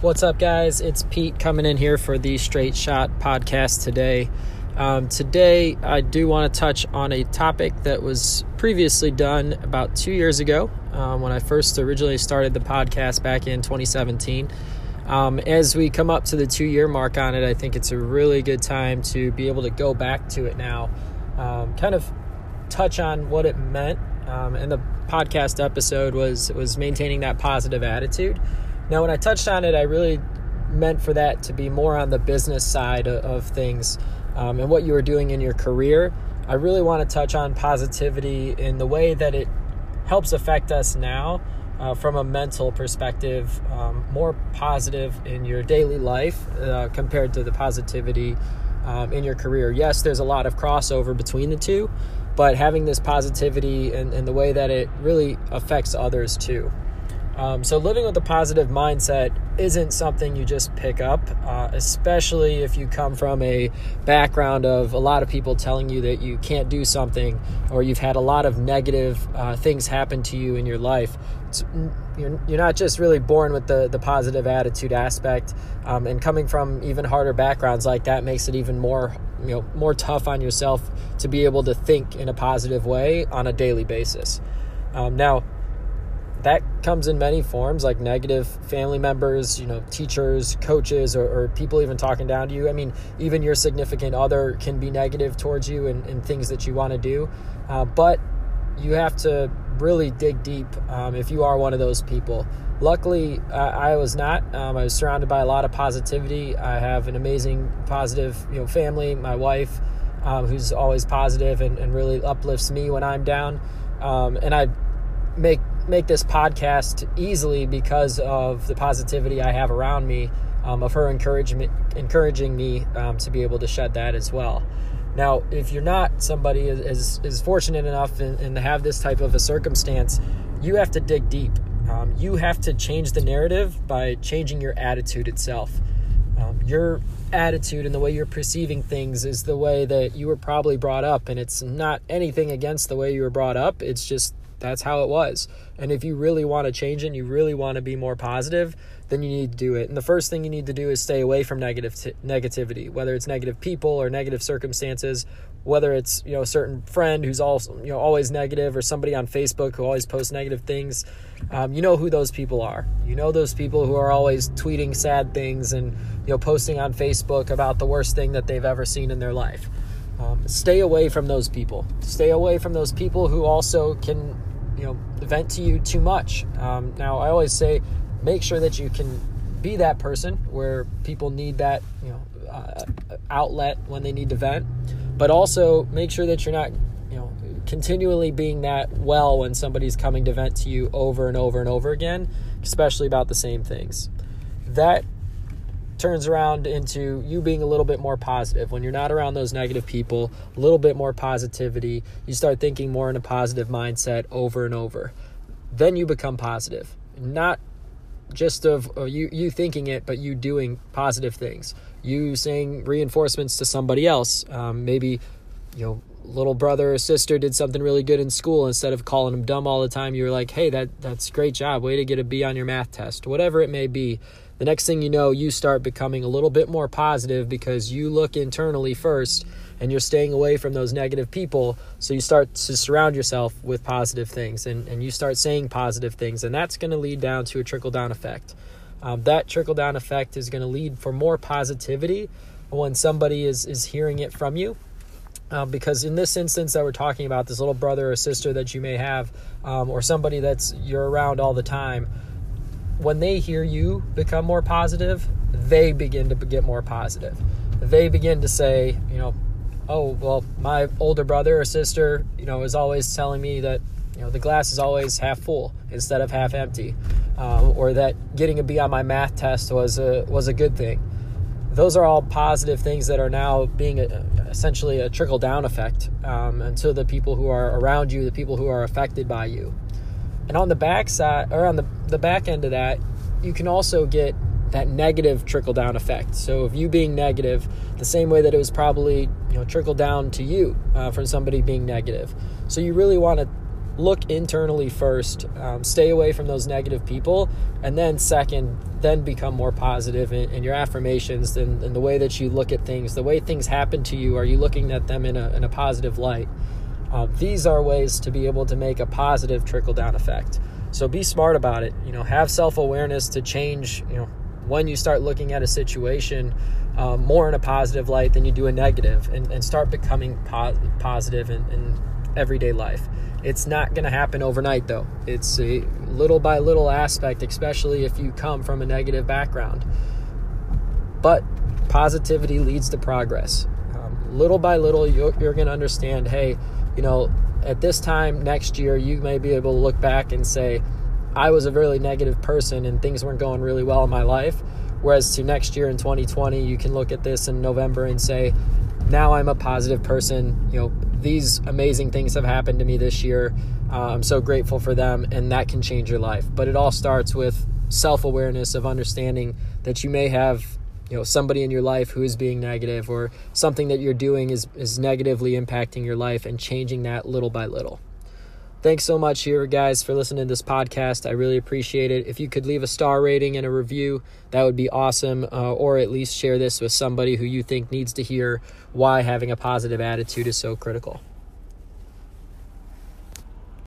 What's up, guys? It's Pete coming in here for the Straight Shot podcast today. Um, today, I do want to touch on a topic that was previously done about two years ago um, when I first originally started the podcast back in 2017. Um, as we come up to the two year mark on it, I think it's a really good time to be able to go back to it now, um, kind of touch on what it meant. Um, and the podcast episode was was maintaining that positive attitude. Now, when I touched on it, I really meant for that to be more on the business side of, of things um, and what you were doing in your career. I really want to touch on positivity in the way that it helps affect us now uh, from a mental perspective, um, more positive in your daily life uh, compared to the positivity um, in your career. Yes, there's a lot of crossover between the two, but having this positivity and, and the way that it really affects others too. Um, so, living with a positive mindset isn't something you just pick up, uh, especially if you come from a background of a lot of people telling you that you can't do something or you've had a lot of negative uh, things happen to you in your life. You're, you're not just really born with the, the positive attitude aspect, um, and coming from even harder backgrounds like that makes it even more you know more tough on yourself to be able to think in a positive way on a daily basis. Um, now, that comes in many forms like negative family members you know teachers coaches or, or, people even talking down to you. I mean even your significant other can be negative towards you and, things that you want to do. Uh, but you have to really dig deep um, if you are one of those people. Luckily i, I was not. Um, i was surrounded by a lot of positivity. I have an amazing positive you know family my wife um, who's always positive and, and, really uplifts me when i'm down. Um, and i make make this podcast easily because of the positivity I have around me, um, of her encouragement, encouraging me um, to be able to shed that as well. Now, if you're not somebody is is fortunate enough and, and to have this type of a circumstance, you have to dig deep. Um, you have to change the narrative by changing your attitude itself. Um, your attitude and the way you're perceiving things is the way that you were probably brought up, and it's not anything against the way you were brought up. It's just that's how it was. And if you really want to change it and you really want to be more positive, then you need to do it. And the first thing you need to do is stay away from negative t- negativity, whether it's negative people or negative circumstances, whether it's, you know, a certain friend who's also, you know, always negative or somebody on Facebook who always posts negative things. Um, you know who those people are. You know those people who are always tweeting sad things and, you know, posting on Facebook about the worst thing that they've ever seen in their life. Um, stay away from those people. Stay away from those people who also can you know vent to you too much. Um, now, I always say, make sure that you can be that person where people need that you know uh, outlet when they need to vent, but also make sure that you're not you know continually being that well when somebody's coming to vent to you over and over and over again, especially about the same things. That turns around into you being a little bit more positive. When you're not around those negative people, a little bit more positivity, you start thinking more in a positive mindset over and over. Then you become positive. Not just of you you thinking it, but you doing positive things. You saying reinforcements to somebody else. Um, maybe you know little brother or sister did something really good in school instead of calling them dumb all the time you were like hey that that's great job way to get a b on your math test whatever it may be the next thing you know, you start becoming a little bit more positive because you look internally first and you're staying away from those negative people. So you start to surround yourself with positive things and, and you start saying positive things, and that's going to lead down to a trickle down effect. Um, that trickle down effect is going to lead for more positivity when somebody is, is hearing it from you. Um, because in this instance that we're talking about, this little brother or sister that you may have, um, or somebody that's you're around all the time, when they hear you become more positive, they begin to get more positive. They begin to say, you know, oh, well, my older brother or sister, you know, is always telling me that, you know, the glass is always half full instead of half empty, um, or that getting a B on my math test was a was a good thing. Those are all positive things that are now being a, essentially a trickle down effect um, until the people who are around you, the people who are affected by you. And on the back side, or on the, the back end of that, you can also get that negative trickle down effect. So if you being negative, the same way that it was probably you know trickle down to you uh, from somebody being negative. So you really want to look internally first, um, stay away from those negative people, and then second, then become more positive in, in your affirmations and, and, the way that you look at things, the way things happen to you. Are you looking at them in a, in a positive light? Uh, these are ways to be able to make a positive trickle down effect. So be smart about it. You know, have self awareness to change. You know, when you start looking at a situation um, more in a positive light than you do a negative, and, and start becoming po- positive in, in everyday life. It's not going to happen overnight, though. It's a little by little aspect, especially if you come from a negative background. But positivity leads to progress. Um, little by little, you're, you're going to understand hey, you know, at this time next year, you may be able to look back and say, I was a really negative person and things weren't going really well in my life. Whereas to next year in 2020, you can look at this in November and say, now I'm a positive person. You know, these amazing things have happened to me this year. Uh, I'm so grateful for them, and that can change your life. But it all starts with self awareness of understanding that you may have you know somebody in your life who is being negative or something that you're doing is is negatively impacting your life and changing that little by little thanks so much here guys for listening to this podcast. I really appreciate it. If you could leave a star rating and a review that would be awesome uh, or at least share this with somebody who you think needs to hear why having a positive attitude is so critical